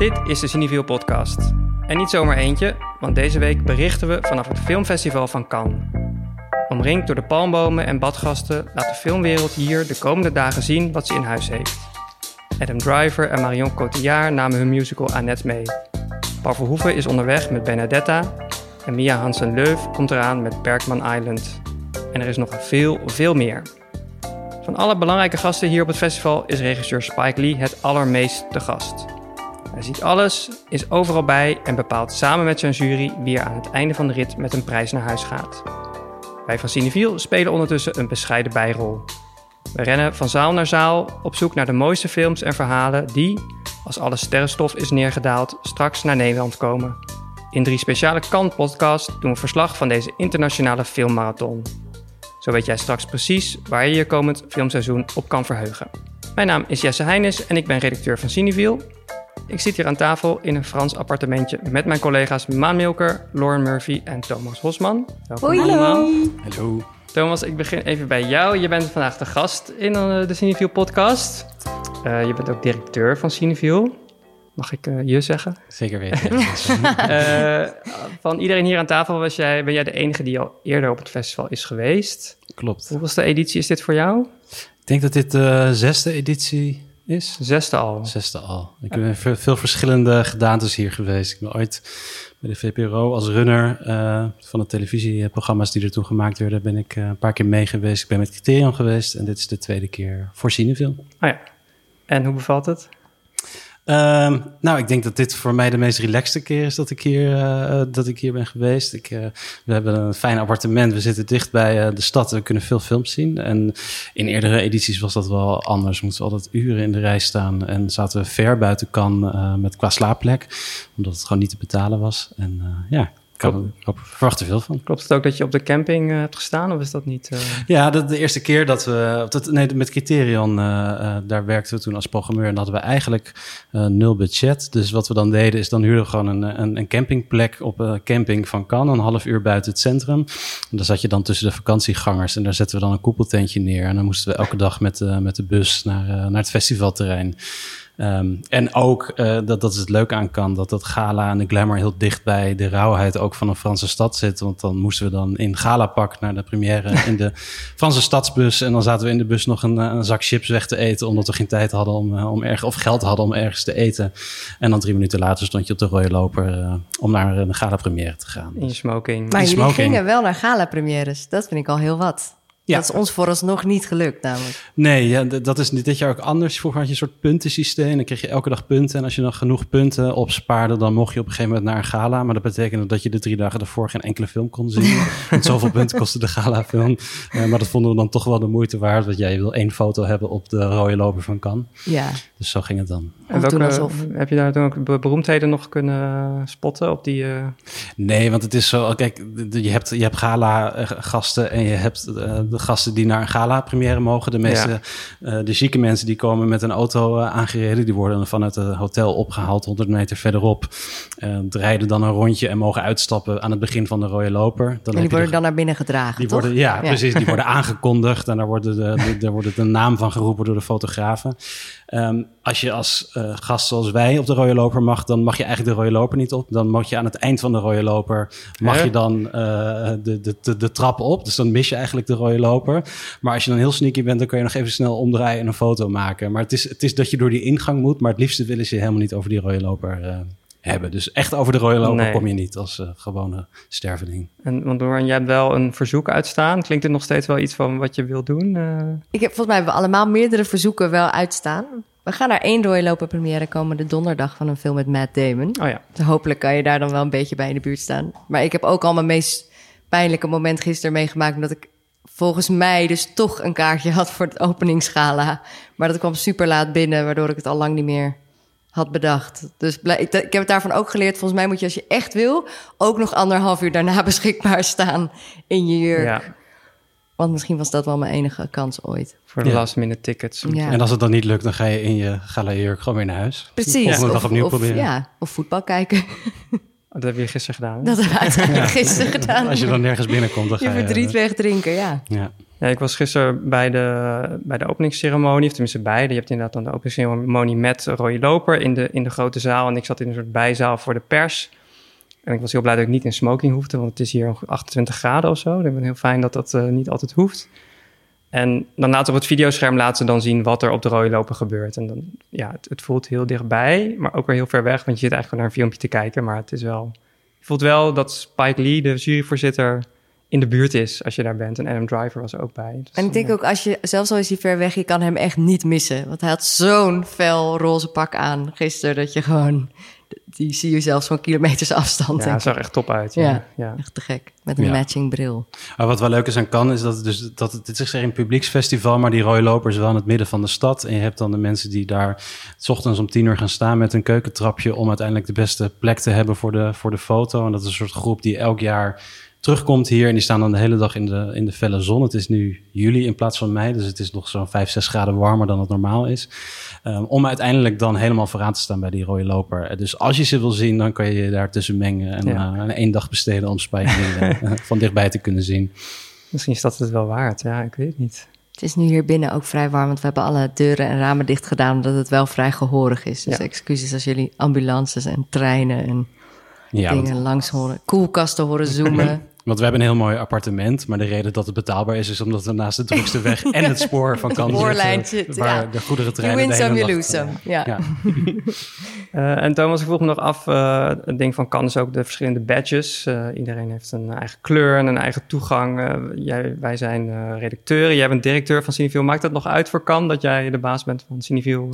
Dit is de Cineville podcast. En niet zomaar eentje, want deze week berichten we vanaf het filmfestival van Cannes. Omringd door de palmbomen en badgasten laat de filmwereld hier de komende dagen zien wat ze in huis heeft. Adam Driver en Marion Cotillard namen hun musical Annette mee. Paul Verhoeven is onderweg met Benedetta en Mia Hansen-Leuf komt eraan met Bergman Island. En er is nog veel, veel meer. Van alle belangrijke gasten hier op het festival is regisseur Spike Lee het allermeest te gast. Hij ziet alles, is overal bij en bepaalt samen met zijn jury wie er aan het einde van de rit met een prijs naar huis gaat. Wij van Cineviel spelen ondertussen een bescheiden bijrol. We rennen van zaal naar zaal op zoek naar de mooiste films en verhalen die, als alle sterrenstof is neergedaald, straks naar Nederland komen. In drie speciale Kant-podcasts doen we verslag van deze internationale filmmarathon. Zo weet jij straks precies waar je je komend filmseizoen op kan verheugen. Mijn naam is Jesse Heijnes en ik ben redacteur van Cineviel. Ik zit hier aan tafel in een Frans appartementje met mijn collega's Maan Milker, Lauren Murphy en Thomas Hosman. Welkom Hoi. allemaal. Hallo. Thomas, ik begin even bij jou. Je bent vandaag de gast in eh, de Cineviel podcast. Uh, je bent ook directeur van Cineviel. Mag ik uh, je zeggen? Zeker weten. uh, van iedereen hier aan tafel was jij, ben jij de enige die al eerder op het festival is geweest. Klopt. Hoeveelste editie is dit voor jou? Ik denk dat dit de zesde editie is. Zesde al. Zesde al. Ik ben veel, veel verschillende gedaantes hier geweest. Ik ben ooit bij de VPRO als runner uh, van de televisieprogramma's die er toen gemaakt werden, ben ik een paar keer mee geweest. Ik ben met Criterion geweest en dit is de tweede keer voor Cinefilm. Oh ja. En hoe bevalt het? Um, nou, ik denk dat dit voor mij de meest relaxte keer is dat ik hier, uh, dat ik hier ben geweest. Ik, uh, we hebben een fijn appartement. We zitten dicht bij de stad. We kunnen veel films zien. En in eerdere edities was dat wel anders. We moesten altijd uren in de rij staan. En zaten we ver buiten kan met qua slaapplek. Omdat het gewoon niet te betalen was. En ja, ik verwacht er veel van. Klopt het ook dat je op de camping uh, hebt gestaan, of is dat niet? Uh... Ja, de, de, eerste keer dat we, dat, nee, met Criterion, uh, daar werkten we toen als programmeur en hadden we eigenlijk nul budget. Dus wat we dan deden, is dan huurden we gewoon een, een, een campingplek op een camping van Cannes, een half uur buiten het centrum. En daar zat je dan tussen de vakantiegangers en daar zetten we dan een koepeltentje neer. En dan moesten we elke dag met, met de bus naar, naar het festivalterrein. Um, en ook, uh, dat, dat is het leuke aan kan, dat dat gala en de glamour heel dicht bij de rauwheid ook van een Franse stad zit. Want dan moesten we dan in galapak naar de première in de Franse stadsbus. En dan zaten we in de bus nog een, een zak chips weg te eten, omdat we geen tijd hadden om, uh, om erg, of geld hadden om ergens te eten. En dan drie minuten later stond je op de rode loper uh, om naar een gala première te gaan. In smoking. Maar jullie gingen wel naar gala premières. Dat vind ik al heel wat. Ja. Dat is ons vooralsnog niet gelukt namelijk. Nee, ja, dat is dit jaar ook anders. Vroeger had je een soort puntensysteem. Dan kreeg je elke dag punten. En als je dan genoeg punten opspaarde, dan mocht je op een gegeven moment naar een gala. Maar dat betekende dat je de drie dagen ervoor geen enkele film kon zien. Want zoveel punten kostte de galafilm. Uh, maar dat vonden we dan toch wel de moeite waard. Want jij wil één foto hebben op de rode loper van Cannes. Ja. Dus zo ging het dan. En welke, alsof... heb je daar toen ook beroemdheden nog kunnen spotten op die... Uh... Nee, want het is zo... Kijk, je hebt, je hebt gala-gasten en je hebt uh, de gasten die naar een gala-première mogen. De meeste, ja. uh, de zieke mensen die komen met een auto uh, aangereden. Die worden vanuit het hotel opgehaald 100 meter verderop. Uh, rijden dan een rondje en mogen uitstappen aan het begin van de rode loper. Dan en die worden dan naar binnen gedragen, die toch? Worden, ja, ja, precies. Die worden aangekondigd en daar wordt de, de, de, wordt de naam van geroepen door de fotografen. Um, als je als uh, gast zoals wij op de rode loper mag, dan mag je eigenlijk de rode loper niet op. Dan mag je aan het eind van de rode loper, mag je dan uh, de, de, de, de trap op. Dus dan mis je eigenlijk de rode loper. Maar als je dan heel sneaky bent, dan kun je nog even snel omdraaien en een foto maken. Maar het is, het is dat je door die ingang moet, maar het liefste willen ze helemaal niet over die rode loper uh, hebben. Dus echt over de rode loper nee. kom je niet als uh, gewone sterveling. En want Doran, jij hebt wel een verzoek uitstaan. Klinkt het nog steeds wel iets van wat je wil doen? Uh... Ik heb volgens mij hebben we allemaal meerdere verzoeken wel uitstaan. We gaan naar één rode loper première komende donderdag van een film met Matt Damon. Oh ja. Dus hopelijk kan je daar dan wel een beetje bij in de buurt staan. Maar ik heb ook al mijn meest pijnlijke moment gisteren meegemaakt... omdat ik volgens mij dus toch een kaartje had voor het openingsgala. Maar dat kwam super laat binnen, waardoor ik het al lang niet meer had bedacht. Dus ik heb het daarvan ook geleerd. Volgens mij moet je als je echt wil... ook nog anderhalf uur daarna beschikbaar staan in je jurk. Ja. Want misschien was dat wel mijn enige kans ooit. Voor de ja. last minute tickets. Ja. En als het dan niet lukt, dan ga je in je gala jurk gewoon weer naar huis. Precies. Volgende dag opnieuw of, proberen. Ja, of voetbal kijken. Dat heb je gisteren gedaan. hè? Dat hebben we uiteindelijk gisteren gedaan. Als je dan nergens binnenkomt, dan ga je je... verdriet wegdrinken, ja. Ja. Ja, ik was gisteren bij de, bij de openingsceremonie, of tenminste beide. Je hebt inderdaad dan de openingsceremonie met Roy Loper in de, in de grote zaal. En ik zat in een soort bijzaal voor de pers. En ik was heel blij dat ik niet in smoking hoefde, want het is hier ongeveer 28 graden of zo. Ik ben heel fijn dat dat eh, niet altijd hoeft. En dan laten op het videoscherm laten ze dan zien wat er op de rode loper gebeurt. En dan, ja, het, het voelt heel dichtbij, maar ook weer heel ver weg. Want je zit eigenlijk gewoon naar een filmpje te kijken. Maar het is wel, je voelt wel dat Spike Lee, de juryvoorzitter, in de buurt is als je daar bent. En Adam Driver was er ook bij. Dus, En ik denk ja. ook, als je, zelfs al is hij ver weg, je kan hem echt niet missen. Want hij had zo'n fel roze pak aan gisteren, dat je gewoon... Die zie je zelfs van kilometers afstand. Ja, het zag echt top uit. Ja. Ja. Ja. Echt te gek. Met een Ja. matching bril. Maar wat wel leuk is aan Cannes is dat het dus dat het, het is geen publieksfestival, maar die rode loper is wel in het midden van de stad. En je hebt dan de mensen die daar 's ochtends om tien uur gaan staan met een keukentrapje om uiteindelijk de beste plek te hebben voor de, voor de foto. En dat is een soort groep die elk jaar terugkomt hier en die staan dan de hele dag in de, in de felle zon. Het is nu juli in plaats van mei, dus het is nog zo'n 5, 6 graden warmer dan het normaal is. Um, om uiteindelijk dan helemaal vooraan te staan bij die rode loper. Dus als je ze wil zien, dan kan je je daar tussen mengen en Ja. uh, één dag besteden om Spike Lee, uh, van dichtbij te kunnen zien. Misschien is dat het wel waard. Ja, ik weet het niet. Het is nu hier binnen ook vrij warm, want we hebben alle deuren en ramen dicht gedaan, omdat het wel vrij gehoorig is. Dus Ja. excuses als jullie ambulances en treinen en Ja, want- dingen langs horen, koelkasten horen zoomen. Want we hebben een heel mooi appartement, maar de reden dat het betaalbaar is, is omdat we naast de drukste weg en het spoor van Cannes spoorlijn zitten, zit, waar ja. de goederentreinen You win some, you lose some. Ja. Ja. Eh, en Thomas, ik vroeg me nog af, eh, het ding van Cannes is ook de verschillende badges. Eh, iedereen heeft een eigen kleur en een eigen toegang. Jij, wij zijn eh, redacteuren, jij bent directeur van Cineville. Maakt dat nog uit voor Cannes, dat jij de baas bent van Cineville?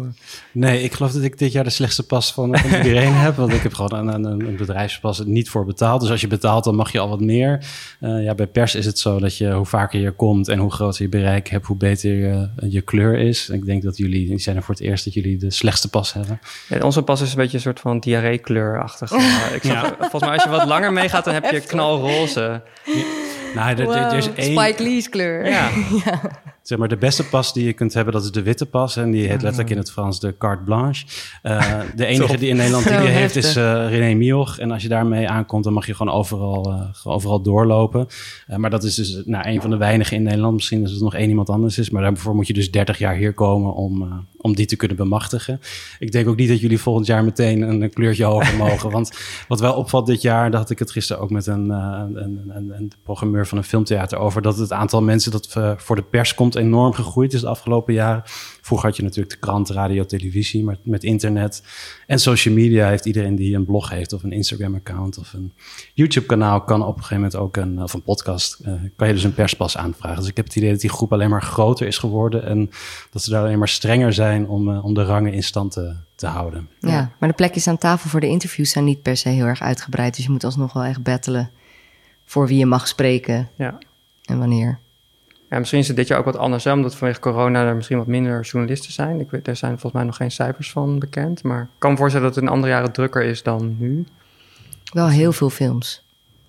Nee, ik geloof dat ik dit jaar de slechtste pas van, van iedereen heb. Want ik heb gewoon een, een, een bedrijfspas er niet voor betaald. Dus als je betaalt, dan mag je al wat meer. Eh, ja, bij pers is het zo dat je hoe vaker je komt en hoe groter je bereik hebt, hoe beter je, je kleur is. Ik denk dat jullie, die zijn er voor het eerst dat jullie de slechtste pas hebben. Ja, onze pas is een beetje een soort van diarree-kleurachtig. Eh, ik zag, Volgens mij als je wat langer meegaat, dan heb je knalroze. Nou, er, er- er is één, Spike Lee's kleur. Ja, Zeg maar, de beste pas die je kunt hebben, dat is de witte pas. En die heet letterlijk in het Frans de carte blanche. Eh, de enige die in Nederland die die heeft is eh, René Mioch. En als je daarmee aankomt, dan mag je gewoon overal, gewoon overal doorlopen. Maar dat is dus nou, een van de weinigen in Nederland. Misschien is het nog één iemand anders is. Maar daarvoor moet je dus 30 jaar hier komen om, om die te kunnen bemachtigen. Ik denk ook niet dat jullie volgend jaar meteen een, een kleurtje hoger mogen. Want wat wel opvalt dit jaar, daar had ik het gisteren ook met een, een, een, een, programmeur van een filmtheater over. Dat het aantal mensen dat voor de pers komt enorm gegroeid is de afgelopen jaren. Vroeger had je natuurlijk de krant, radio, televisie. Maar met internet en social media heeft iedereen die een blog heeft of een Instagram-account of een YouTube-kanaal kan op een gegeven moment ook een, of een podcast, eh, kan je dus een perspas aanvragen. Dus ik heb het idee dat die groep alleen maar groter is geworden en dat ze daar alleen maar strenger zijn om, eh, om de rangen in stand te, te houden. Ja, maar de plekjes aan tafel voor de interviews zijn niet per se heel erg uitgebreid. Dus je moet alsnog wel echt battelen voor wie je mag spreken ja. en wanneer. Ja, misschien is het dit jaar ook wat anders, hè, omdat vanwege corona er misschien wat minder journalisten zijn. Ik weet, er zijn volgens mij nog geen cijfers van bekend. Maar ik kan me voorstellen dat het in andere jaren drukker is dan nu. Wel heel veel films.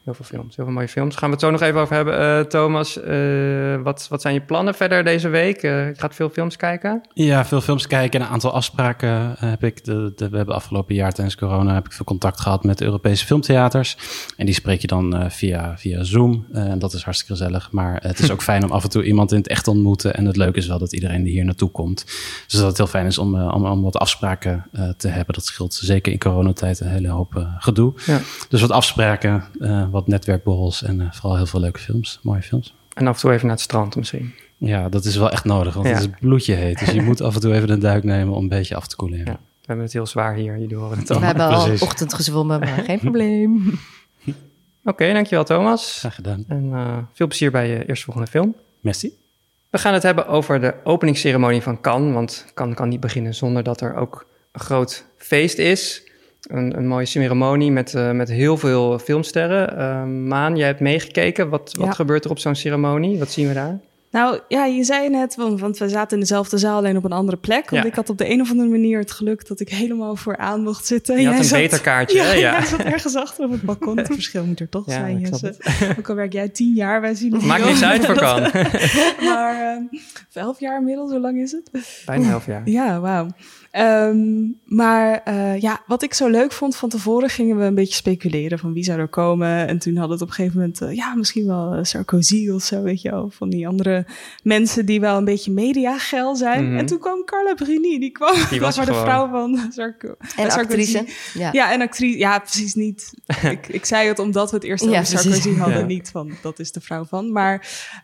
Heel veel films, heel veel mooie films. Gaan we het zo nog even over hebben. Eh, Thomas, eh, wat, wat zijn je plannen verder deze week? Eh, je gaat veel films kijken? Ja, veel films kijken en een aantal afspraken eh, heb ik. De, de- we hebben afgelopen jaar tijdens corona heb ik veel contact gehad met Europese filmtheaters. En die spreek je dan eh, via, via Zoom. Eh, en dat is hartstikke gezellig. Maar het is ook fijn om af en toe iemand in het echt te ontmoeten. En het leuke is wel dat iedereen die hier naartoe komt. Dus dat het heel fijn is om, eh, om, om wat afspraken eh, te hebben. Dat scheelt zeker in coronatijd een hele hoop eh, gedoe. Ja. Dus wat afspraken, eh, wat netwerkborrels en eh, vooral heel veel leuke films. Mooie films. En af en toe even naar het strand misschien. Ja, dat is wel echt nodig, want Ja. het is bloedje heet. Dus je moet af en toe even een duik nemen om een beetje af te koelen. Ja. We hebben het heel zwaar hier, jullie horen het al. We hebben al precies. ochtend gezwommen, maar geen probleem. Oké, dankjewel Thomas. Graag gedaan. En eh, veel plezier bij je eerstvolgende film. Merci. We gaan het hebben over de openingsceremonie van Cannes. Want Cannes kan niet beginnen zonder dat er ook een groot feest is. Een, een mooie ceremonie met, eh, met heel veel filmsterren. Eh, Maan, jij hebt meegekeken. Wat, wat Ja. gebeurt er op zo'n ceremonie? Wat zien we daar? Nou ja, je zei net, want, want we zaten in dezelfde zaal, alleen op een andere plek. Want Ja. ik had op de een of andere manier het geluk dat ik helemaal vooraan mocht zitten. Je had een zat- beter kaartje, Ja, hè? Ja. jij zat ergens achter op het balkon. Het verschil moet er toch Ja, zijn, Jesse. Ook al werk jij tien jaar, wij zien het Maakt niet niks uit voor Cannes. Maar ehm, of elf jaar inmiddels, hoe lang is het? Bijna half jaar. Ja, wauw. Ehm, maar uh, ja, wat ik zo leuk vond, van tevoren gingen we een beetje speculeren van wie zou er komen. En toen hadden het op een gegeven moment, uh, ja, misschien wel Sarkozy of zo, weet je wel. Van die andere mensen die wel een beetje mediageil zijn. Mm -hmm. En toen kwam Carla Bruni, die kwam, die was maar de vrouw van Sarko en Sarkozy. actrice. Ja. ja, en actrice. Ja, precies niet. ik, ik zei het omdat we het eerst over Sarkozy hadden, ja. niet van dat is de vrouw van. Maar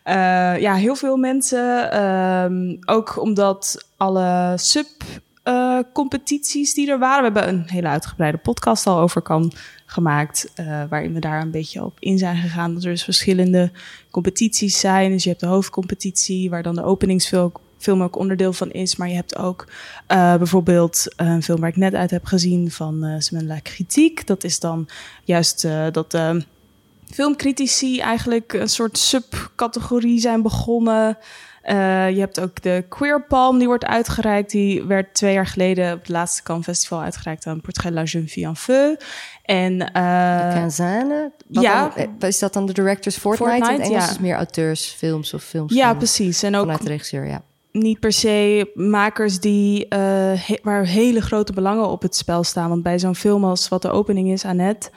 uh, ja, heel veel mensen, um, ook omdat alle sub uh, competities die er waren. We hebben een hele uitgebreide podcast al over kan gemaakt, uh, waarin we daar een beetje op in zijn gegaan. Dat er dus verschillende competities zijn. Dus je hebt de hoofdcompetitie, waar dan de openingsfilm film ook onderdeel van is. Maar je hebt ook uh, bijvoorbeeld een film waar ik net uit heb gezien van uh, Semaine la. Dat is dan juist dat uh, filmcritici eigenlijk een soort subcategorie zijn begonnen. Uh, je hebt ook de Queer Palm, die wordt uitgereikt. Die werd twee jaar geleden op het laatste Cannes Festival uitgereikt aan Portrait La Jeune Fille en Feu. En, uh, de Quinzaine? ja. Dan, is dat dan de Directors Fortnight? Fortnight In het Engels ja. is meer auteursfilms of films Ja, van, precies. En ook vanuit de regisseur, ja. niet per se makers die, uh, he, waar hele grote belangen op het spel staan. Want bij zo'n film als wat de opening is, Annette,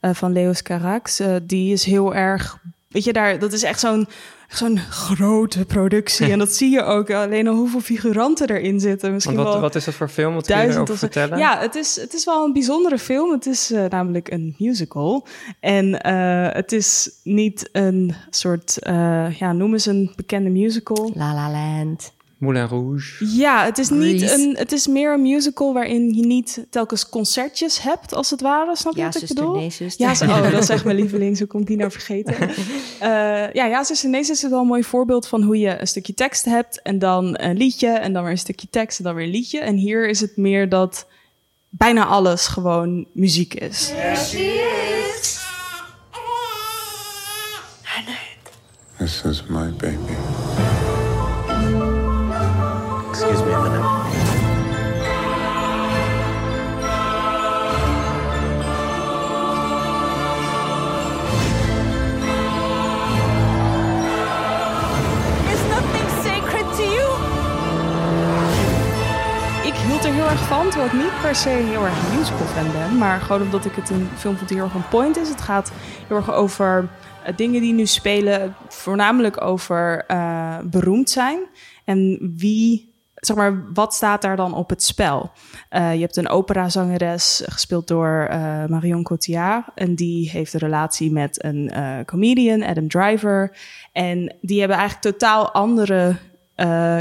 uh, van Leos Carax, uh, die is heel erg... Weet je, daar, dat is echt zo'n zo'n grote productie. en dat zie je ook alleen al hoeveel figuranten erin zitten. Misschien wat, wel wat is dat voor film? Wat kun je erover vertellen? Ja, het is, het is wel een bijzondere film. Het is uh, namelijk een musical. En uh, het is niet een soort, uh, ja, noem eens een bekende musical. La La Land. Moulin Rouge. Ja, het is niet een. Het is meer een musical waarin je niet telkens concertjes hebt, als het ware. Snap je Ja, wat ik zuster, bedoel? nee, zuster. Ja, oh, dat is echt mijn lieveling. Zo ik die nou vergeten. Eh, ja, ja, zuster, nee, zuster is wel een mooi voorbeeld van hoe je een stukje tekst hebt en dan een liedje en dan weer een stukje tekst en dan weer een liedje. En hier is het meer dat bijna alles gewoon muziek is. This is my baby. Van, terwijl ik niet per se heel erg een musical fan ben. Maar gewoon omdat ik het een film vond die heel erg een point is. Het gaat heel erg over eh, dingen die nu spelen. Voornamelijk over eh, beroemd zijn. En wie, zeg maar, wat staat daar dan op het spel? Eh, je hebt een operazangeres, eh, gespeeld door eh, Marion Cotillard. En die heeft een relatie met een comedian, Adam Driver. En die hebben eigenlijk totaal andere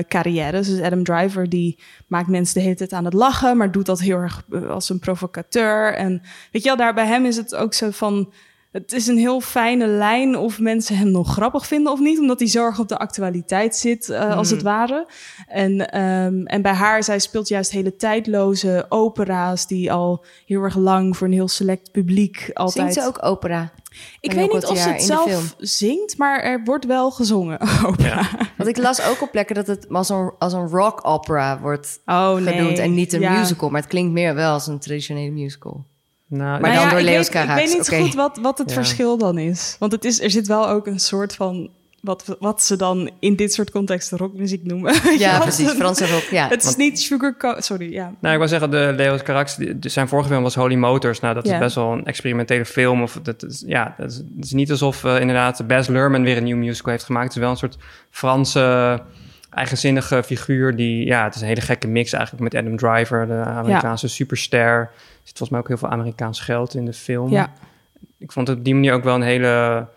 carrières. Dus Adam Driver die maakt mensen de hele tijd aan het lachen, maar doet dat heel erg als een provocateur. En weet je wel, daar bij hem is het ook zo van. Het is een heel fijne lijn of mensen hem nog grappig vinden of niet, omdat hij zo erg op de actualiteit zit, eh, als het ware. En, ehm, en bij haar, zij speelt juist hele tijdloze opera's die al heel erg lang voor een heel select publiek altijd. Zingt ze ook opera? Ik weet niet of ze het zelf zingt, maar er wordt wel gezongen. opera. Want ik las ook op plekken dat het als een, als een rock opera wordt Oh nee. genoemd en niet een Ja. musical. Maar het klinkt meer wel als een traditionele musical. Nou, Maar Nou dan ja, door ik Leos weet, Ik weet niet goed wat, wat het Ja. verschil dan is. Want het is, er zit wel ook een soort van... Wat, wat ze dan in dit soort contexten rockmuziek noemen. Ja, precies. het- Franse rock, ja. Het is niet sugar... Sorry, ja. Nou, ik wil zeggen, de Leo's Carax, zijn vorige film was Holy Motors. Nou, dat Ja. is best wel een experimentele film. Of dat is, ja, dat is, het is niet alsof eh, inderdaad Baz Luhrmann weer een nieuw musical heeft gemaakt. Het is wel een soort Franse, eigenzinnige figuur. Die, ja, het is een hele gekke mix eigenlijk met Adam Driver, de Amerikaanse superster. Zit volgens mij ook heel veel Amerikaans geld in de film. Ja. Ik vond het op die manier ook wel een hele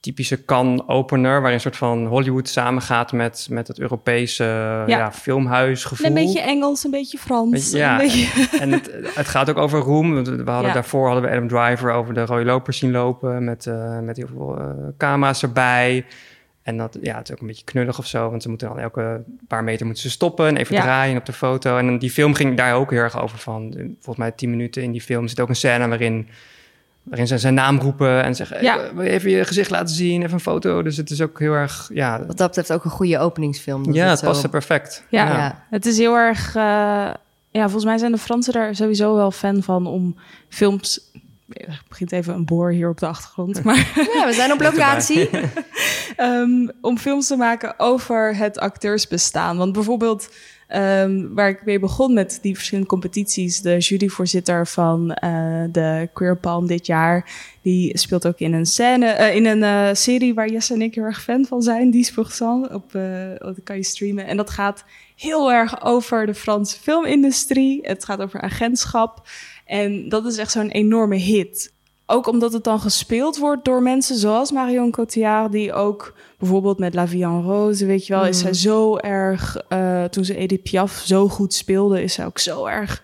typische Cannes-opener... waarin een soort van Hollywood samengaat met, met het Europese ja. filmhuisgevoel. En een beetje Engels, een beetje Frans. Weet je, ja, beetje... en het, het gaat ook over roem. We hadden Ja. daarvoor hadden we Adam Driver over de rode lopers zien lopen met, eh, met heel veel eh, camera's erbij. En dat, ja, het is ook een beetje knullig of zo, want ze moeten dan elke paar meter moeten ze stoppen en even Ja. draaien op de foto. En dan die film ging daar ook heel erg over van. Volgens mij tien minuten in die film zit ook een scène waarin, waarin ze zijn naam roepen en zeggen, Ja. "Hey, wil je even je gezicht laten zien, even een foto. Dus het is ook heel erg, ja, Wat dat betreft ook een goede openingsfilm. dat ja het past er perfect. Ja. Ja. Het is heel erg... eh, ja, volgens mij zijn de Fransen daar sowieso wel fan van om films... Er begint even een boor hier op de achtergrond, maar... Ja, we zijn op locatie. Ehm, om films te maken over het acteursbestaan. Want bijvoorbeeld Ehm, waar ik mee begon met die verschillende competities. De juryvoorzitter van eh, de Queer Palm dit jaar, die speelt ook in een scène, eh, in een eh, serie waar Jesse en ik heel erg fan van zijn. Die Sang op, op dat kan je streamen. En dat gaat heel erg over de Franse filmindustrie. Het gaat over agentschap. En dat is echt zo'n enorme hit. Ook omdat het dan gespeeld wordt door mensen zoals Marion Cotillard, die ook bijvoorbeeld met La Vie en Rose, weet je wel, is zij zo erg, eh, toen ze Edith Piaf zo goed speelde, is zij ook zo erg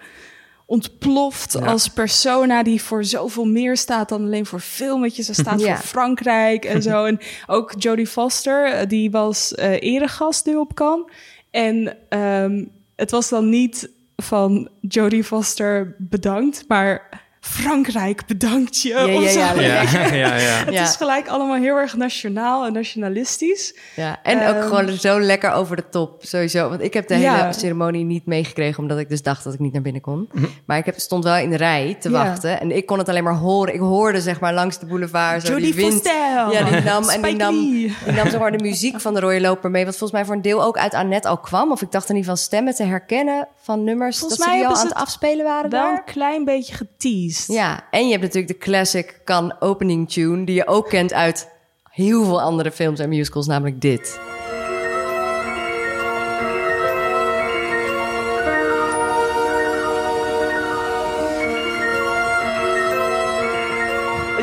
ontploft Ja. als persona die voor zoveel meer staat dan alleen voor film. Weet je, ze staat Ja. voor Frankrijk en zo. En ook Jodie Foster, eh, die was eh eregast nu op Cannes. En ehm, het was dan niet van Jodie Foster bedankt, maar Frankrijk bedankt je. Ja, of ja, zo. ja. Ja, ja, ja. Het Ja. is gelijk allemaal heel erg nationaal en nationalistisch. Ja, en ook Ehm, gewoon zo lekker over de top, sowieso. Want ik heb de Ja. hele ceremonie niet meegekregen... omdat ik dus dacht dat ik niet naar binnen kon. Maar ik heb, stond wel in de rij te Ja. wachten. En ik kon het alleen maar horen. Ik hoorde zeg maar langs de boulevard zo Jodie die wind. Foster. Ja, die nam, en die nam, die nam zeg maar de muziek van de rode loper mee. Wat volgens mij voor een deel ook uit Annette al kwam. Of ik dacht in ieder geval stemmen te herkennen van nummers... Volgens dat ze mij die al aan ze het afspelen waren Wel daar. een klein beetje geteased. Ja, en je hebt natuurlijk de classic kan opening tune... die je ook kent uit heel veel andere films en musicals, namelijk dit.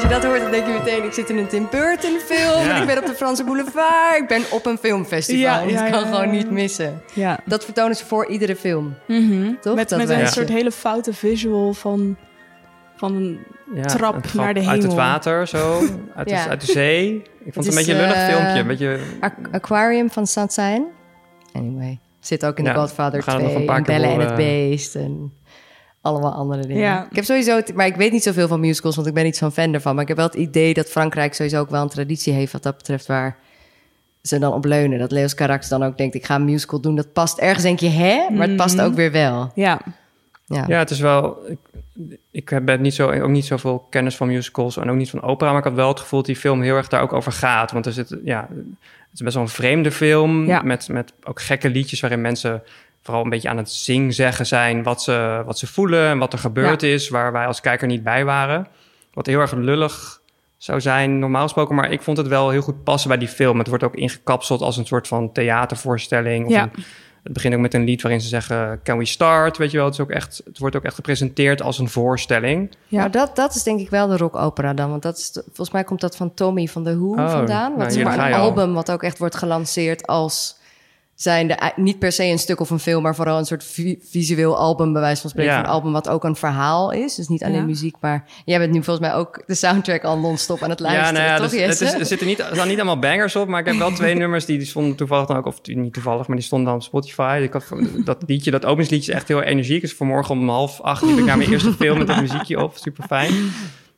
Als je dat hoort, dan denk je meteen... ik zit in een Tim Burton film, Ja. ik ben op de Franse boulevard... ik ben op een filmfestival, Ja, dat ja, kan gewoon niet missen. Ja. Dat vertonen ze voor iedere film, toch? Met, een soort hele foute visual van, van een Ja, Trap een naar de Uit het hemel. water, zo. Uit, Ja. de, uit de zee. Ik vond het een beetje een lullig eh, filmpje. Een beetje, Aqu- Aquarium van Saint-Saëns. Anyway, zit ook in Ja, The Godfather we gaan het 2 nog een paar en keer Belle en het horen. Beest en allemaal andere dingen. Ja. Ik heb sowieso, maar ik weet niet zoveel van musicals, want ik ben niet zo'n fan ervan. Maar ik heb wel het idee dat Frankrijk sowieso ook wel een traditie heeft wat dat betreft waar ze dan op leunen. Dat Leos Carax dan ook denkt, ik ga een musical doen. Dat past ergens, denk je, hè? Maar het past ook weer wel. Ja, Ja. Ja, het is wel. Ik, ik heb niet zo, ook niet zoveel kennis van musicals en ook niet van opera, maar ik had wel het gevoel dat die film heel erg daar ook over gaat. Want er zit, ja, het is best wel een vreemde film Ja. met, met ook gekke liedjes waarin mensen vooral een beetje aan het zing zeggen zijn wat ze, wat ze voelen en wat er gebeurd is, waar wij als kijker niet bij waren. Wat heel erg lullig zou zijn, normaal gesproken. Maar ik vond het wel heel goed passen bij die film. Het wordt ook ingekapseld als een soort van theatervoorstelling. Of Ja. een- het begint ook met een lied waarin ze zeggen: Can we start? Weet je wel, het, is ook echt, het wordt ook echt gepresenteerd als een voorstelling. Ja. Dat, dat is denk ik wel de rockopera dan. Want dat is, volgens mij komt dat van Tommy van de Who Oh, vandaan. nou, Wat is maar een al. album wat ook echt wordt gelanceerd als zijnde... eh, Niet per se een stuk of een film, maar vooral een soort vi- visueel album... bij wijze van spreken. Ja. Een album wat ook een verhaal is. Dus niet alleen Ja. muziek, maar... Jij bent nu volgens mij ook de soundtrack al non-stop aan het luisteren, ja, nou ja, toch dus, het is, er zitten niet, er staan niet allemaal bangers op, maar ik heb wel twee nummers die, die stonden toevallig dan ook, of niet toevallig, maar die stonden dan op Spotify. Ik had dat liedje, dat openingsliedje is echt heel energiek. Dus vanmorgen om half acht liep ik naar mijn eerste film met dat muziekje op. Super fijn.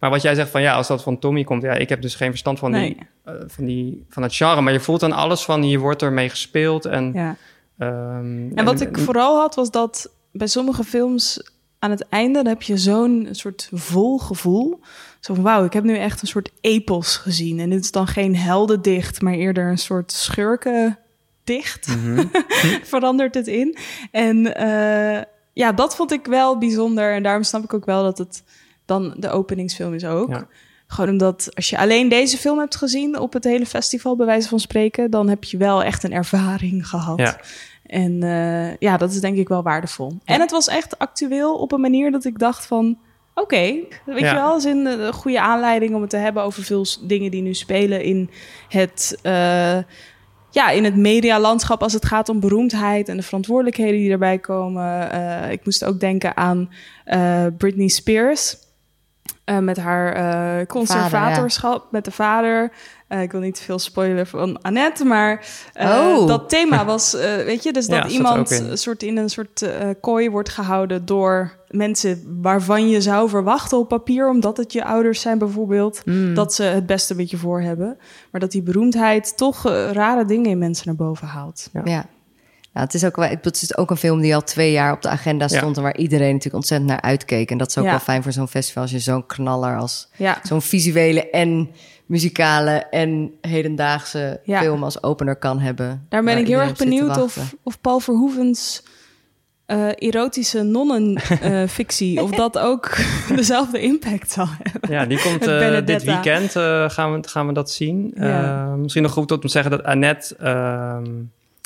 Maar wat jij zegt van ja, als dat van Tommy komt, ja, ik heb dus geen verstand van, Nee. die, eh, van, die, van het genre. Maar je voelt dan alles van, hier wordt er mee gespeeld. En, ja. ehm, En wat ik vooral had, was dat bij sommige films aan het einde dan heb je zo'n soort vol gevoel. Zo van, wauw, ik heb nu echt een soort epos gezien. En dit is dan geen heldendicht, maar eerder een soort schurkendicht. Mhm. Verandert het in. En eh, ja, dat vond ik wel bijzonder. En daarom snap ik ook wel dat het dan de openingsfilm is ook. Ja. Gewoon omdat als je alleen deze film hebt gezien op het hele festival, bij wijze van spreken, dan heb je wel echt een ervaring gehad. Ja. En eh, ja, dat is denk ik wel waardevol. En het was echt actueel op een manier dat ik dacht van... Oké, weet Ja. je wel, is een, een goede aanleiding om het te hebben over veel dingen die nu spelen in het, eh, ja, in het medialandschap als het gaat om beroemdheid en de verantwoordelijkheden die erbij komen. Eh, ik moest ook denken aan eh, Britney Spears. Eh, met haar eh, conservatorschap, met de vader. Eh, ik wil niet te veel spoilen van Annette, maar eh, Oh. dat thema was, eh, weet je, dus dat iemand in. een soort in een soort eh, kooi wordt gehouden door mensen waarvan je zou verwachten op papier, omdat het je ouders zijn bijvoorbeeld, Hmm. dat ze het beste met je voor hebben. Maar dat die beroemdheid toch rare dingen in mensen naar boven haalt. Ja. Nou, het, is ook wel, het is ook een film die al twee jaar op de agenda Ja. stond... en waar iedereen natuurlijk ontzettend naar uitkeek. En dat is ook Ja. wel fijn voor zo'n festival... als je zo'n knaller als Ja, zo'n visuele en muzikale en hedendaagse Ja. film als opener kan hebben. daar ben ik heel erg benieuwd of, of Paul Verhoevens eh, erotische nonnenfictie, of dat ook dezelfde impact zal hebben. Ja, die komt eh, dit weekend. eh, gaan, we, gaan we dat zien. Ja. Misschien nog goed om te zeggen dat Annette ehm,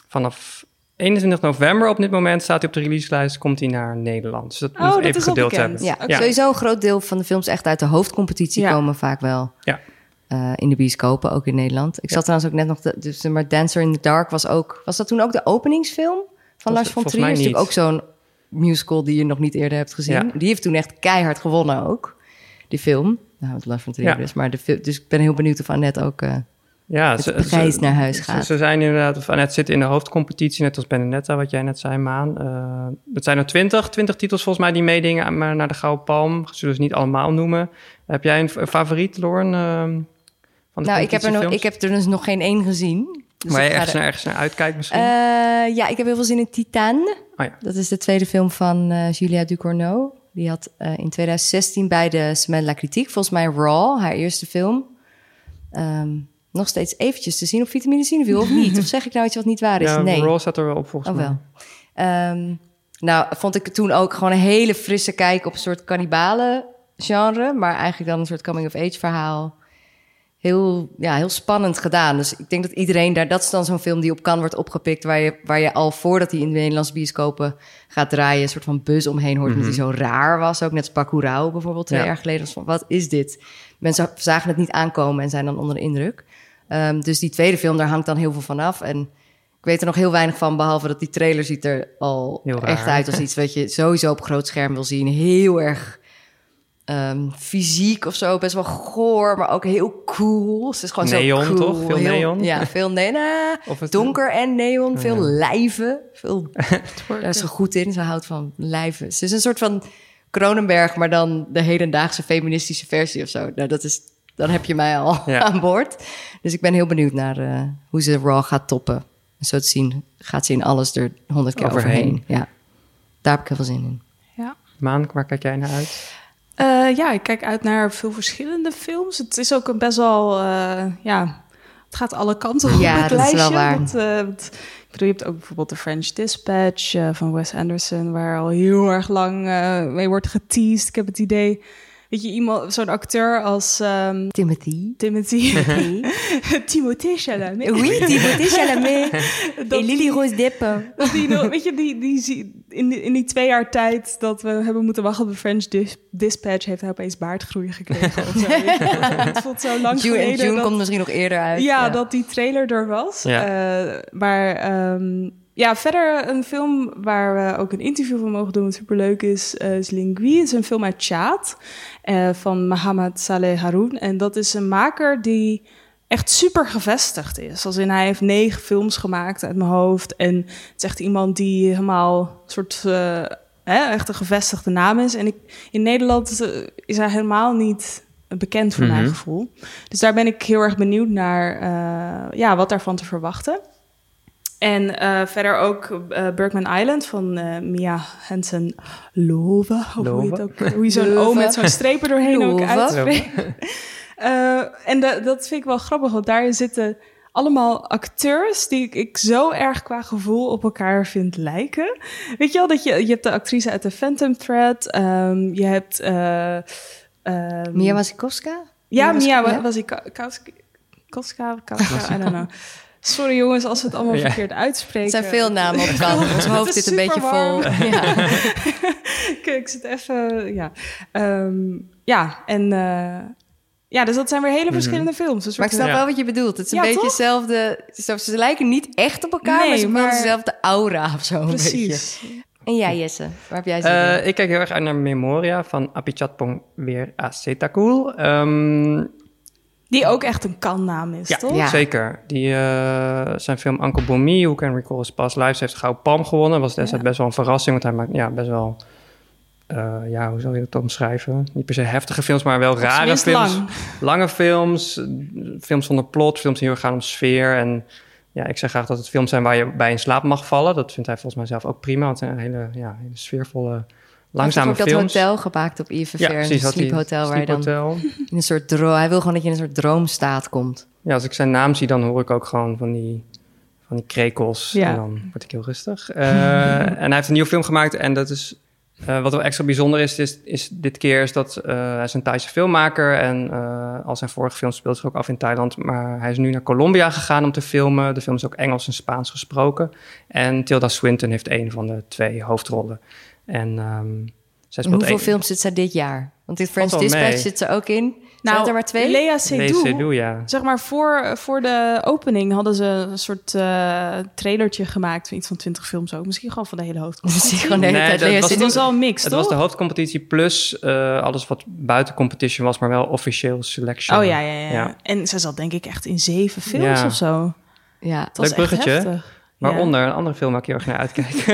vanaf 21 november op dit moment staat hij op de releaselijst. Komt hij naar Nederland. Dus dat Oh, moet dat even gedeeld hebben. Ja, sowieso een groot deel van de films echt uit de hoofdcompetitie Ja. komen vaak wel. Ja. eh, in de bioscopen, ook in Nederland. Ik Ja. zat trouwens ook net nog... De, dus, maar Dancer in the Dark was ook... Was dat toen ook de openingsfilm van Lars van volgens Trier? mij is natuurlijk ook zo'n musical die je nog niet eerder hebt gezien. Ja. Die heeft toen echt keihard gewonnen ook, die film. Nou, het Lars van Trier Ja. dus. Maar de, dus ik ben heel benieuwd of Annette ook... eh, Ja, de prijs naar huis ze- gaat. Ze, zijn inderdaad, of Annette zit in de hoofdcompetitie, net als Benedetta, wat jij net zei, Maan. Eh het zijn er twintig, twintig titels volgens mij die meedingen maar naar de Gouden Palm. Zullen ze niet allemaal noemen. Heb jij een, favoriet, Lauren? ehm, van de nou, ik heb, er nog, ik heb er dus nog geen één gezien. Dus Waar je ergens er- naar, ergens naar uitkijkt misschien? Eh, ja, ik heb heel veel zin in Titan. Oh ja. Dat is de tweede film van eh, Julia Ducournau. Die had eh, in 2016 bij de Semaine de la Critique, volgens mij Raw, haar eerste film. Ehm, nog steeds eventjes te zien op Vitamine Cineville, of niet? Of zeg ik nou iets wat niet waar is? ja, nee. Raw staat er wel op volgens Oh mij. wel. Ehm, nou, vond ik toen ook gewoon een hele frisse kijk op een soort kannibalen genre. Maar eigenlijk dan een soort coming-of-age verhaal. Heel, ja, heel spannend gedaan. Dus ik denk dat iedereen daar... Dat is dan zo'n film die op kan wordt opgepikt... waar je, waar je al voordat hij in de Nederlandse bioscopen gaat draaien... een soort van buzz omheen hoort... omdat hij zo raar was. Ook net als bijvoorbeeld twee Ja. jaar geleden. Was van, wat is dit? Mensen zagen het niet aankomen en zijn dan onder de indruk. Ehm, dus die tweede film, daar hangt dan heel veel van af. En ik weet er nog heel weinig van, behalve dat die trailer ziet er al echt uit als iets wat je sowieso op groot scherm wil zien. Heel erg ehm, fysiek of zo, best wel goor, maar ook heel cool. Het is gewoon Neon, zo cool. toch? Veel Heel- neon? Ja, veel neon. Of het- Donker en neon, veel Ja. lijven. Veel, daar is ze goed in, ze houdt van lijven. Ze is een soort van Kronenberg, maar dan de hedendaagse feministische versie of zo. Nou, dat is, dan heb je mij al Ja. aan boord. Dus ik ben heel benieuwd naar eh, hoe ze Raw gaat toppen. En zo te zien gaat ze in alles er honderd keer Overheen. overheen. Ja, daar heb ik heel veel zin in. Ja. Maan, waar kijk jij naar uit? Eh, ja, ik kijk uit naar veel verschillende films. Het is ook een best wel, eh, ja, het gaat alle kanten op Ja, het dat is lijstje. wel waar. Eh, ik bedoel, je hebt ook bijvoorbeeld de French Dispatch eh, van Wes Anderson, waar al heel erg lang eh, mee wordt geteased. Ik heb het idee, weet je, iemand, zo'n acteur als ehm, Timothy. Timothy, Timothée Chalamet. Oui, Timothée Chalamet. En Lily Rose Deppe. Dat die, nog- weet je, die, die, zie- in, die, in die twee jaar tijd dat we hebben moeten wachten op de French Dis- Dispatch, heeft hij opeens baardgroei gekregen. of zo. het voelt zo lang June, en geleden. June dat, komt misschien nog eerder uit. ja, dat die trailer er was. Ja. Eh, maar ehm, ja, verder een film waar we ook een interview van mogen doen, wat superleuk is, eh, is Lingui. Het is een film uit Tjaad eh, van Mohamed Saleh Haroun. En dat is een maker die echt super gevestigd is. Als in, hij heeft negen films gemaakt uit mijn hoofd. En het is echt iemand die helemaal een soort... eh, hè, echt een gevestigde naam is. En ik, in Nederland eh, is hij helemaal niet bekend voor mijn Mhm. gevoel. Dus daar ben ik heel erg benieuwd naar eh, ja, wat daarvan te verwachten. En eh, verder ook eh, Bergman Island van eh, Mia Hansen Love. Hoe je, het Love. ook, hoe je zo'n O met zo'n strepen doorheen ook uitspreekt. En da- dat vind ik wel grappig, want daarin zitten allemaal acteurs die ik, ik zo erg qua gevoel op elkaar vind lijken. Weet je wel, dat je, je hebt de actrice uit de Phantom Thread, ehm, je hebt... ehm, Mia Wasikowska? ja, Mia ja? wa- was ik Koska, Koska, Koska, I don't know. Sorry jongens als we het allemaal Ja. verkeerd uitspreken. Het zijn veel namen op kant. Ons Het hoofd is zit een beetje vol. Ja. Kijk, ik zit even, ja. Ehm, ja, en eh, ja, dus dat zijn weer hele verschillende films. Dus Maar ik snap Ja. wel wat je bedoelt. Het is een Ja, beetje toch? hetzelfde. Ze, ze lijken niet echt op elkaar, Nee, maar ze hebben maar- dezelfde aura of zo. Een beetje. Precies. En jij, Jesse? Waar heb jij zin in? Eh, ik kijk heel erg uit naar Memoria van Apichatpong weer Acetakul. Ehm Die ook echt een kannaam is, Ja, toch? Ja. zeker. Die, eh, zijn film Uncle Bomi, Who Can Recall His Past Lives, heeft Gouden Palm gewonnen. Was destijds best wel een verrassing, want hij maakt ja, best wel... eh, ja, hoe zal je dat omschrijven? Niet per se heftige films, maar wel rare films. lang. Lange films, films zonder plot, films die heel erg gaan om sfeer. En ja, ik zeg graag dat het films zijn waar je bij in slaap mag vallen. Dat vindt hij volgens mij zelf ook prima, want het zijn hele, ja, hele sfeervolle, langzame Hij heeft films. dat hotel gemaakt op Yves ja, precies. een sleephotel, waar je dan in een soort droom... Hij wil gewoon dat je in een soort droomstaat komt. Ja, als ik zijn naam zie, dan hoor ik ook gewoon van die, van die krekels. Ja. En dan word ik heel rustig. Eh, en hij heeft een nieuwe film gemaakt en dat is... eh, wat wel extra bijzonder is, is, is dit keer is dat eh, hij is een Thaise filmmaker en al zijn vorige films speelt zich ook af in Thailand. Maar hij is nu naar Colombia gegaan om te filmen. De film is ook Engels en Spaans gesproken. En Tilda Swinton heeft een van de twee hoofdrollen. En ehm, zij En speelt hoeveel een- films zit zij dit jaar? Want dit French Dispatch mee. zit ze ook in. Zijn het er maar twee? Lea Seydoux, ja. Zeg maar, voor, voor de opening hadden ze een soort eh, trailertje gemaakt van iets van 20 films ook. Misschien gewoon van de hele hoofdcompetitie. Misschien gewoon de hele Nee, tijd dat Lea was- Het was al een mix, Het toch? was de hoofdcompetitie plus eh, alles wat buiten competition was, maar wel officieel selection. Oh ja, ja, ja, Ja. En ze zat denk ik echt in zeven films Ja. of zo. Ja. Het was Leuk bruggetje. echt heftig. Waaronder een andere film waar ik heel erg naar uitkijk.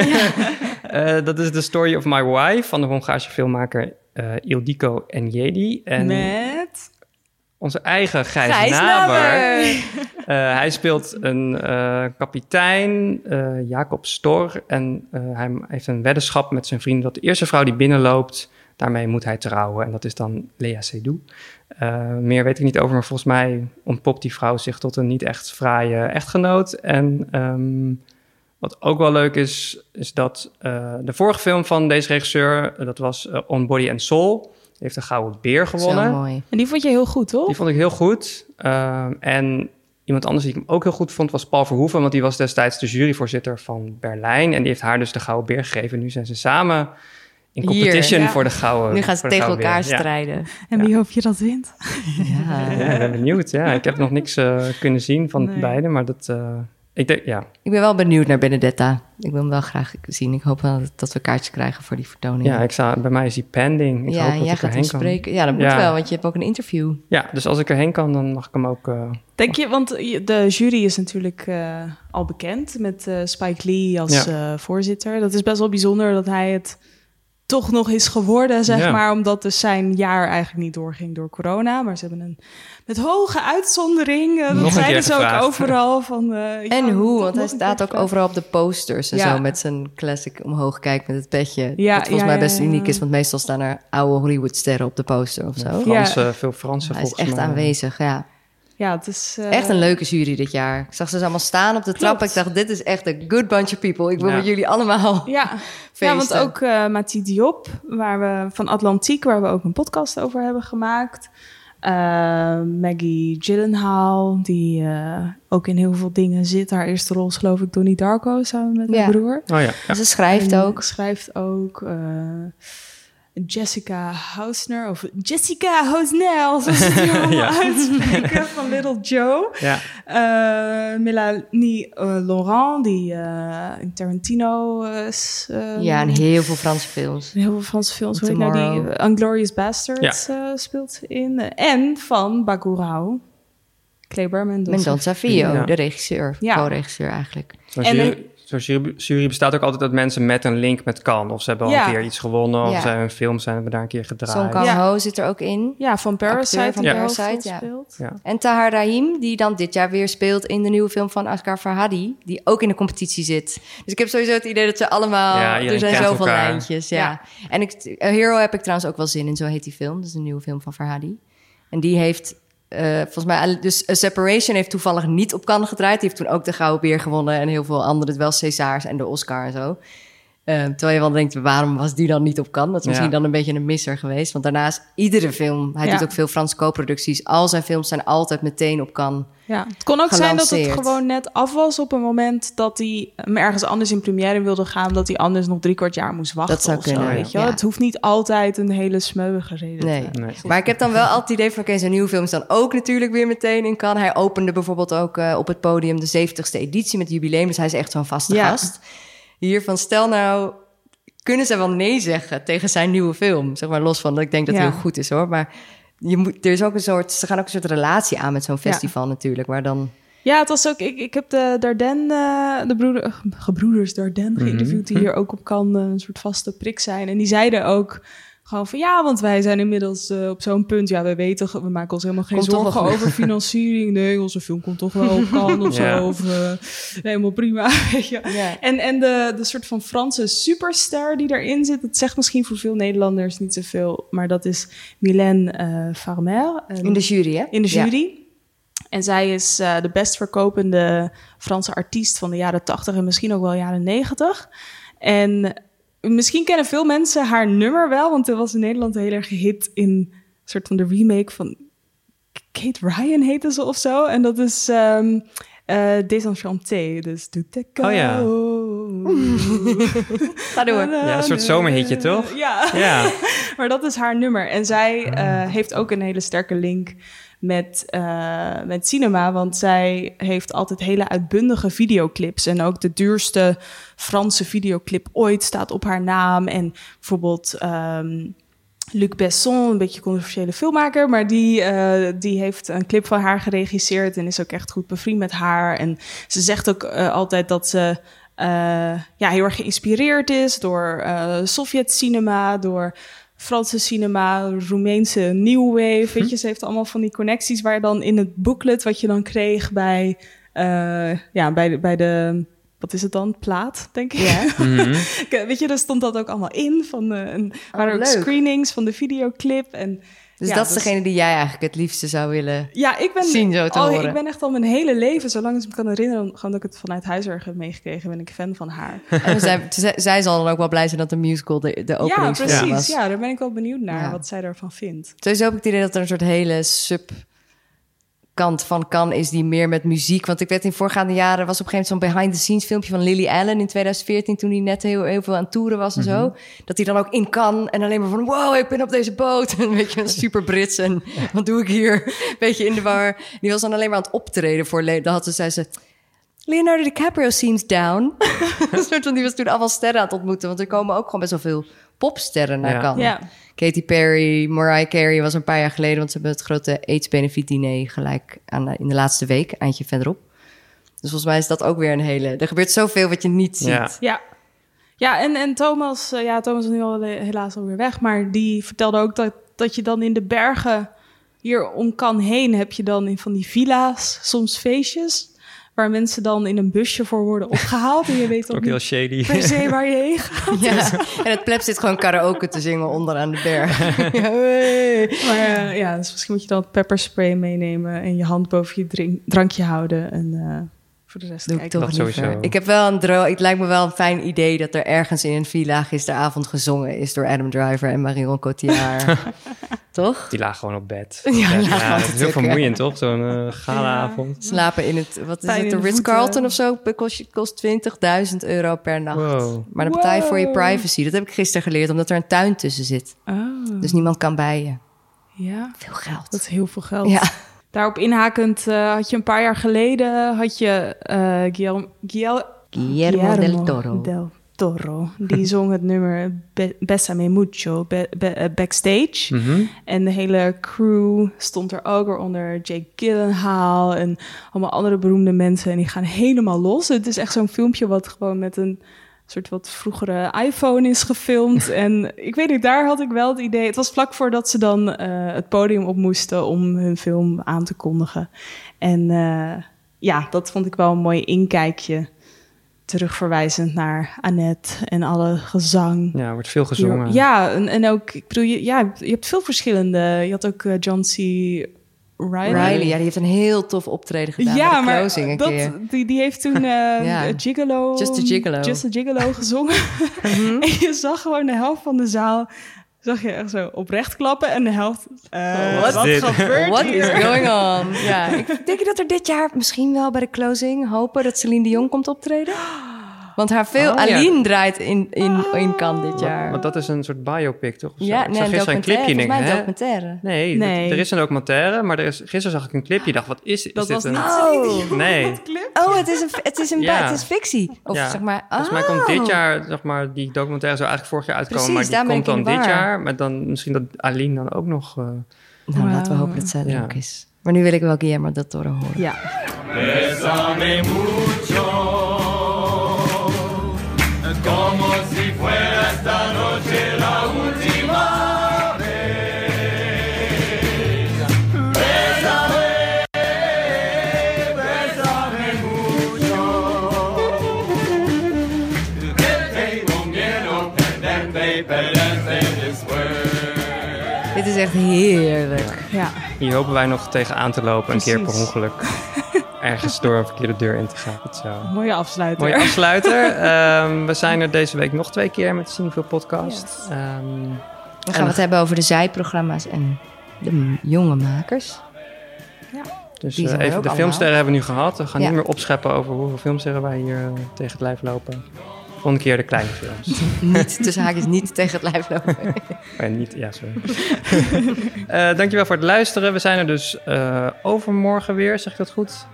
Eh, dat is The Story of My Wife van de Hongaarse filmmaker eh Ildiko Enjedi. En Met... onze eigen Gijs, Gijs Naber. Eh, hij speelt een kapitein, Jacob Stor. En hij heeft een weddenschap met zijn vriend dat de eerste vrouw die binnenloopt, daarmee moet hij trouwen. En dat is dan Lea Seydoux. Eh, meer weet ik niet over, maar volgens mij ontpopt die vrouw zich tot een niet echt fraaie echtgenoot. En ehm, wat ook wel leuk is, is dat eh, de vorige film van deze regisseur, eh, dat was eh, On Body and Soul, die heeft een gouden beer gewonnen. Zo mooi. En die vond je heel goed, toch? Die vond ik heel goed. Ehm, en iemand anders die ik hem ook heel goed vond was Paul Verhoeven, want die was destijds de juryvoorzitter van Berlijn. En die heeft haar dus de Gouden Beer gegeven. Nu zijn ze samen in Hier, competition ja. voor de Gouden Nu gaan ze de tegen elkaar Beer. Ja. strijden. En wie hoop je dat wint? Ja. Ja, ik ben benieuwd. Ja, ik heb nog niks kunnen zien van Nee. beide, maar dat... eh, ik denk, ja. Ik ben wel benieuwd naar Benedetta. Ik wil hem wel graag zien. Ik hoop wel dat, dat we kaartjes krijgen voor die vertoning. ja, ik zou, bij mij is die pending. Ik ja hoop en dat jij ik gaat hem spreken. Ja, dat moet Ja. wel, want je hebt ook een interview. Ja, dus als ik erheen kan, dan mag ik hem ook... eh, Denk je, want je- de jury is natuurlijk eh, al bekend met eh, Spike Lee als Ja. eh, voorzitter. Dat is best wel bijzonder dat hij het toch nog is geworden, zeg Ja. maar. Omdat dus zijn jaar eigenlijk niet doorging door corona. Maar ze hebben een met hoge uitzondering. eh, dat een zeiden ze ook overal. Van, eh, ja, En hoe, want hij staat ook gevraagd. overal op de posters en Ja. zo met zijn classic omhoog kijkt met het petje. Ja, wat volgens ja, mij best ja. uniek is, want meestal staan er oude Hollywoodsterren op de poster of zo. Franse, veel Franse Hij is volgens echt mij. aanwezig, ja. Ja, het is... eh, Echt een leuke jury dit jaar. Ik zag ze allemaal staan op de trap. Ik dacht, dit is echt een good bunch of people. Ik wil Ja. met jullie allemaal Ja, ja want feesten. ook eh Mati Diop, waar we, van Atlantiek, waar we ook een podcast over hebben gemaakt. Eh, Maggie Gyllenhaal, die eh, ook in heel veel dingen zit. Haar eerste rol is geloof ik Donnie Darko samen met Ja. haar broer. Oh ja, ja. Ze schrijft En ook. Schrijft ook. Jessica Hausner, of Jessica Hausnel, zoals ze het allemaal Ja. uitspreken, van Little Joe. ja. Eh, Melanie eh, Laurent, die eh, in Tarantino is. Ja, en heel veel Franse films. Heel veel Franse films. Hoe heet nou die? Unglorious Bastards eh, speelt in. En van Bacurau. Kleber. Mendoza Vio, Ja. de regisseur. Ja. Co-regisseur eigenlijk. En zo'n jury, jury bestaat ook altijd uit mensen met een link met Cannes. Of ze hebben al Ja. een keer iets gewonnen, of Ja. ze hebben een film zijn hebben daar een keer gedraaid. Song Kang Ja. Ho zit er ook in. Ja, van Parasite. Acteur van Parasite, ja. En Tahar Rahim, die dan dit jaar weer speelt in de nieuwe film van Asghar Farhadi, die ook in de competitie zit. Dus ik heb sowieso het idee dat ze allemaal... Er zijn zoveel elkaar. lijntjes, ja. Ja. En ik, A Hero heb ik trouwens ook wel zin in, zo heet die film. Dat is een nieuwe film van Farhadi. En die heeft... eh, volgens mij, dus A Separation heeft toevallig niet op Cannes gedraaid. Die heeft toen ook de Gouden Beer gewonnen en heel veel andere, wel Césars en de Oscar en zo. Eh, terwijl je wel denkt, waarom was die dan niet op Cannes? Dat is misschien Ja. dan een beetje een misser geweest. Want daarnaast, iedere film... Hij Ja. doet ook veel Franse co-producties. Al zijn films zijn altijd meteen op Cannes. Ja, het kon ook zijn dat het gewoon net af was op een moment dat hij hem ergens anders in première wilde gaan, dat hij anders nog drie kwart jaar moest wachten. Dat zou zo, kunnen, weet je wel. ja. Het hoeft niet altijd een hele smeuïge reden Nee. te Nee. Maar ik heb dan wel altijd het idee van... oké, zijn nieuwe film is dan ook natuurlijk weer meteen in Cannes. Hij opende bijvoorbeeld ook eh, op het podium de 70ste editie met het jubileum. Dus hij is echt zo'n vaste Ja. gast. Hier van, stel nou... kunnen ze wel nee zeggen tegen zijn nieuwe film? Zeg maar los van dat ik denk dat het Ja. heel goed is hoor. Maar je moet, er is ook een soort... ze gaan ook een soort relatie aan met zo'n festival natuurlijk. Waar dan... Ja, het was ook. Ik, ik heb de Dardenne, eh, de broeder, eh, gebroeders Dardenne geïnterviewd, die hier ook op kan een soort vaste prik zijn. En die zeiden ook gewoon van ja, want wij zijn inmiddels eh, op zo'n punt. Ja, we weten, we maken ons helemaal geen Komt zorgen over financiering. Nee, onze film komt toch wel op kan of Ja. zo. Of eh, helemaal prima. weet je. Ja. En, en de, de soort van Franse superster die daarin zit, dat zegt misschien voor veel Nederlanders niet zoveel, maar dat is Mylène eh Farmer. En- In de jury, hè? in de Ja. jury. En zij is de best verkopende Franse artiest van de jaren 80 en misschien ook wel jaren 90. En misschien kennen veel mensen haar nummer wel, want er was in Nederland heel erg hit in een soort van de remake van Kate Ryan heette ze of zo. En dat is um, uh, Désenchanté, dus doe te Oh ja. Ga door. Ja, een soort zomerhitje, toch? Ja. Ja. maar dat is haar nummer. En zij uh, heeft ook een hele sterke link met, uh, met cinema. Want zij heeft altijd hele uitbundige videoclips. En ook de duurste Franse videoclip ooit staat op haar naam. En bijvoorbeeld. Um, Luc Besson, een beetje controversiële filmmaker, maar die, uh, die heeft een clip van haar geregisseerd en is ook echt goed bevriend met haar. En ze zegt ook uh, altijd dat ze ja, heel erg geïnspireerd is door Sovjet-cinema, door Franse cinema, Roemeense New Wave. Weet je, ze heeft allemaal van die connecties waar je dan in het booklet wat je dan kreeg bij, ja, bij, de, bij de wat is het dan? Plaat, denk ik. Ja. Mhm. Weet je, daar stond dat ook allemaal in. Van, uh, en waren ook leuk. screenings van de videoclip. En, Dus ja, dat is degene die jij eigenlijk het liefste zou willen ja, ik ben, zien, zo te al, horen. Ik ben echt al mijn hele leven, zolang ik me kan herinneren, gewoon dat ik het vanuit huiswerk heb meegekregen, ben ik fan van haar. En zij, zij, zij zal dan ook wel blij zijn dat de musical de, de ja, openingsfilm precies. was. Ja, daar ben ik wel benieuwd naar, Ja. wat zij daarvan vindt. Sowieso heb ik het idee dat er een soort hele sub kant van kan is die meer met muziek. Want ik weet in voorgaande jaren was op een gegeven moment zo'n behind the scenes filmpje van Lily Allen in 2014 toen hij net heel, heel veel aan toeren was en zo. Dat hij dan ook in kan en alleen maar van wow, ik ben op deze boot. En weet je, super Brits en wat doe ik hier? Beetje in de war. Die was dan alleen maar aan het optreden voor had ze, zei ze Leonardo DiCaprio seems down. een soort van die was toen allemaal sterren aan het ontmoeten, want er komen ook gewoon best wel veel popsterren naar Ja. Ja. Katy Perry, Mariah Carey was een paar jaar geleden, want ze hebben het grote AIDS-benefiet diner gelijk aan de- in de laatste week, eindje verderop. Dus volgens mij is dat ook weer een hele. Er gebeurt zoveel wat je niet ziet. Ja. Ja. Ja, en, en Thomas, eh, ja, Thomas is nu al eh, helaas alweer weg, maar die vertelde ook dat, dat je dan in de bergen hier om kan heen heb je dan in van die villa's soms feestjes waar mensen dan in een busje voor worden opgehaald en je weet ook Ook heel shady. per se waar je heen gaat. Ja. En het pleb zit gewoon karaoke te zingen onder aan de berg. Ja, hey. Maar eh, ja, dus misschien moet je dan pepperspray meenemen en je hand boven je drink, drankje houden en eh, voor de rest Doe ik toch sowieso. Ik heb wel een droom. Het lijkt me wel een fijn idee dat er ergens in een villa gisteravond gezongen is door Adam Driver en Marion Cotillard. toch? Die laag gewoon op bed. Ja, lagen dat gewoon is heel vermoeiend, toch? Zo'n eh galaavond. Slapen in het, wat is het, de Ritz-Carlton of zo, kost, kost 20.000 euro per nacht. Wow. Maar dan betaal je voor je privacy. Dat heb ik gisteren geleerd, omdat er een tuin tussen zit. Oh, Dus niemand kan bij je. ja, Veel geld. dat is heel veel geld. Ja, Daarop inhakend eh, had je een paar jaar geleden had je eh Guillermo, Guillermo, Guillermo del Toro. del Toro. Die zong het nummer Be Bésame Mucho be- be- eh, backstage. Mhm. En de hele crew stond er ook, waaronder Jake Gyllenhaal en allemaal andere beroemde mensen. En die gaan helemaal los. Het is echt zo'n filmpje wat gewoon met een soort wat vroegere iPhone is gefilmd. en ik weet niet, daar had ik wel het idee. Het was vlak voordat ze dan eh, het podium op moesten om hun film aan te kondigen. En eh, ja, dat vond ik wel een mooi inkijkje. Terugverwijzend naar Annette en alle gezang. Ja, er wordt veel gezongen. Ja, en, en ook, ik bedoel, je, ja, je hebt veel verschillende. Je had ook eh, John C. Riley. Riley, ja, die heeft een heel tof optreden gedaan ja, bij de maar closing een dat, keer. Die, die heeft toen Ja. Gigolo... Just a Gigolo. Just a Gigolo gezongen. Mhm. en je zag gewoon de helft van de zaal... zag je echt zo oprecht klappen en de helft... eh, wat is wat gebeurt What is going on? Ja, ik denk dat er dit jaar misschien wel bij de closing hopen dat Celine Dion komt optreden. Want haar veel Oh, ja. Aline draait in, in, in Cannes dit jaar. Want dat is een soort biopic, toch? Of ja, ik nee, zag een gisteren een documentaire. clipje ik, mij documentaire. Nee, Nee. dat- er is een documentaire, maar er is, gisteren zag ik een clipje. Ik dacht, wat is, is Dat dit was een... niet Oh. Nee. Oh, het is een, het is een Ja. het is fictie. Of Ja. zeg maar. Volgens mij oh. komt dit jaar, zeg maar, die documentaire zou eigenlijk vorig jaar uitkomen, Precies, maar die ik komt dan dit jaar. Maar dan misschien dat Aline dan ook nog... eh, Nou, laten we hopen dat zij er Ja. ook is. Maar nu wil ik wel Guillermo del Toro horen. Ja. Echt heerlijk. ja. Hier hopen wij nog tegenaan te lopen, een keer per Precies. ongeluk. Ergens door een verkeerde deur in te gaan. Zou... Mooie afsluiter. Mooie afsluiter. Ehm, we zijn er deze week nog twee keer met de Cineville podcast. Yes. Ehm, We gaan het hebben over de zijprogramma's en de jonge makers. dus Die eh, even de allemaal. filmsterren hebben we nu gehad. We gaan Ja. niet meer opscheppen over hoeveel filmsterren wij hier eh, tegen het lijf lopen. Volgende keer de kleine films. niet, tussen haakjes niet tegen het lijf lopen. Maar niet, ja, sorry. Eh dankjewel voor het luisteren. We zijn er dus eh, overmorgen weer, zeg ik dat goed?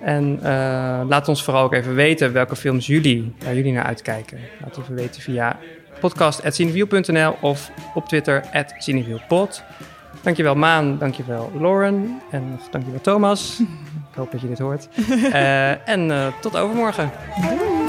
En eh, laat ons vooral ook even weten welke films jullie, waar jullie naar uitkijken. Laat even weten via podcast.cineview.nl of op Twitter, @cineviewpod. Dankjewel Maan, dankjewel Lauren en nog dankjewel Thomas. Ik hoop dat je dit hoort. Eh, en eh, tot overmorgen. Doei.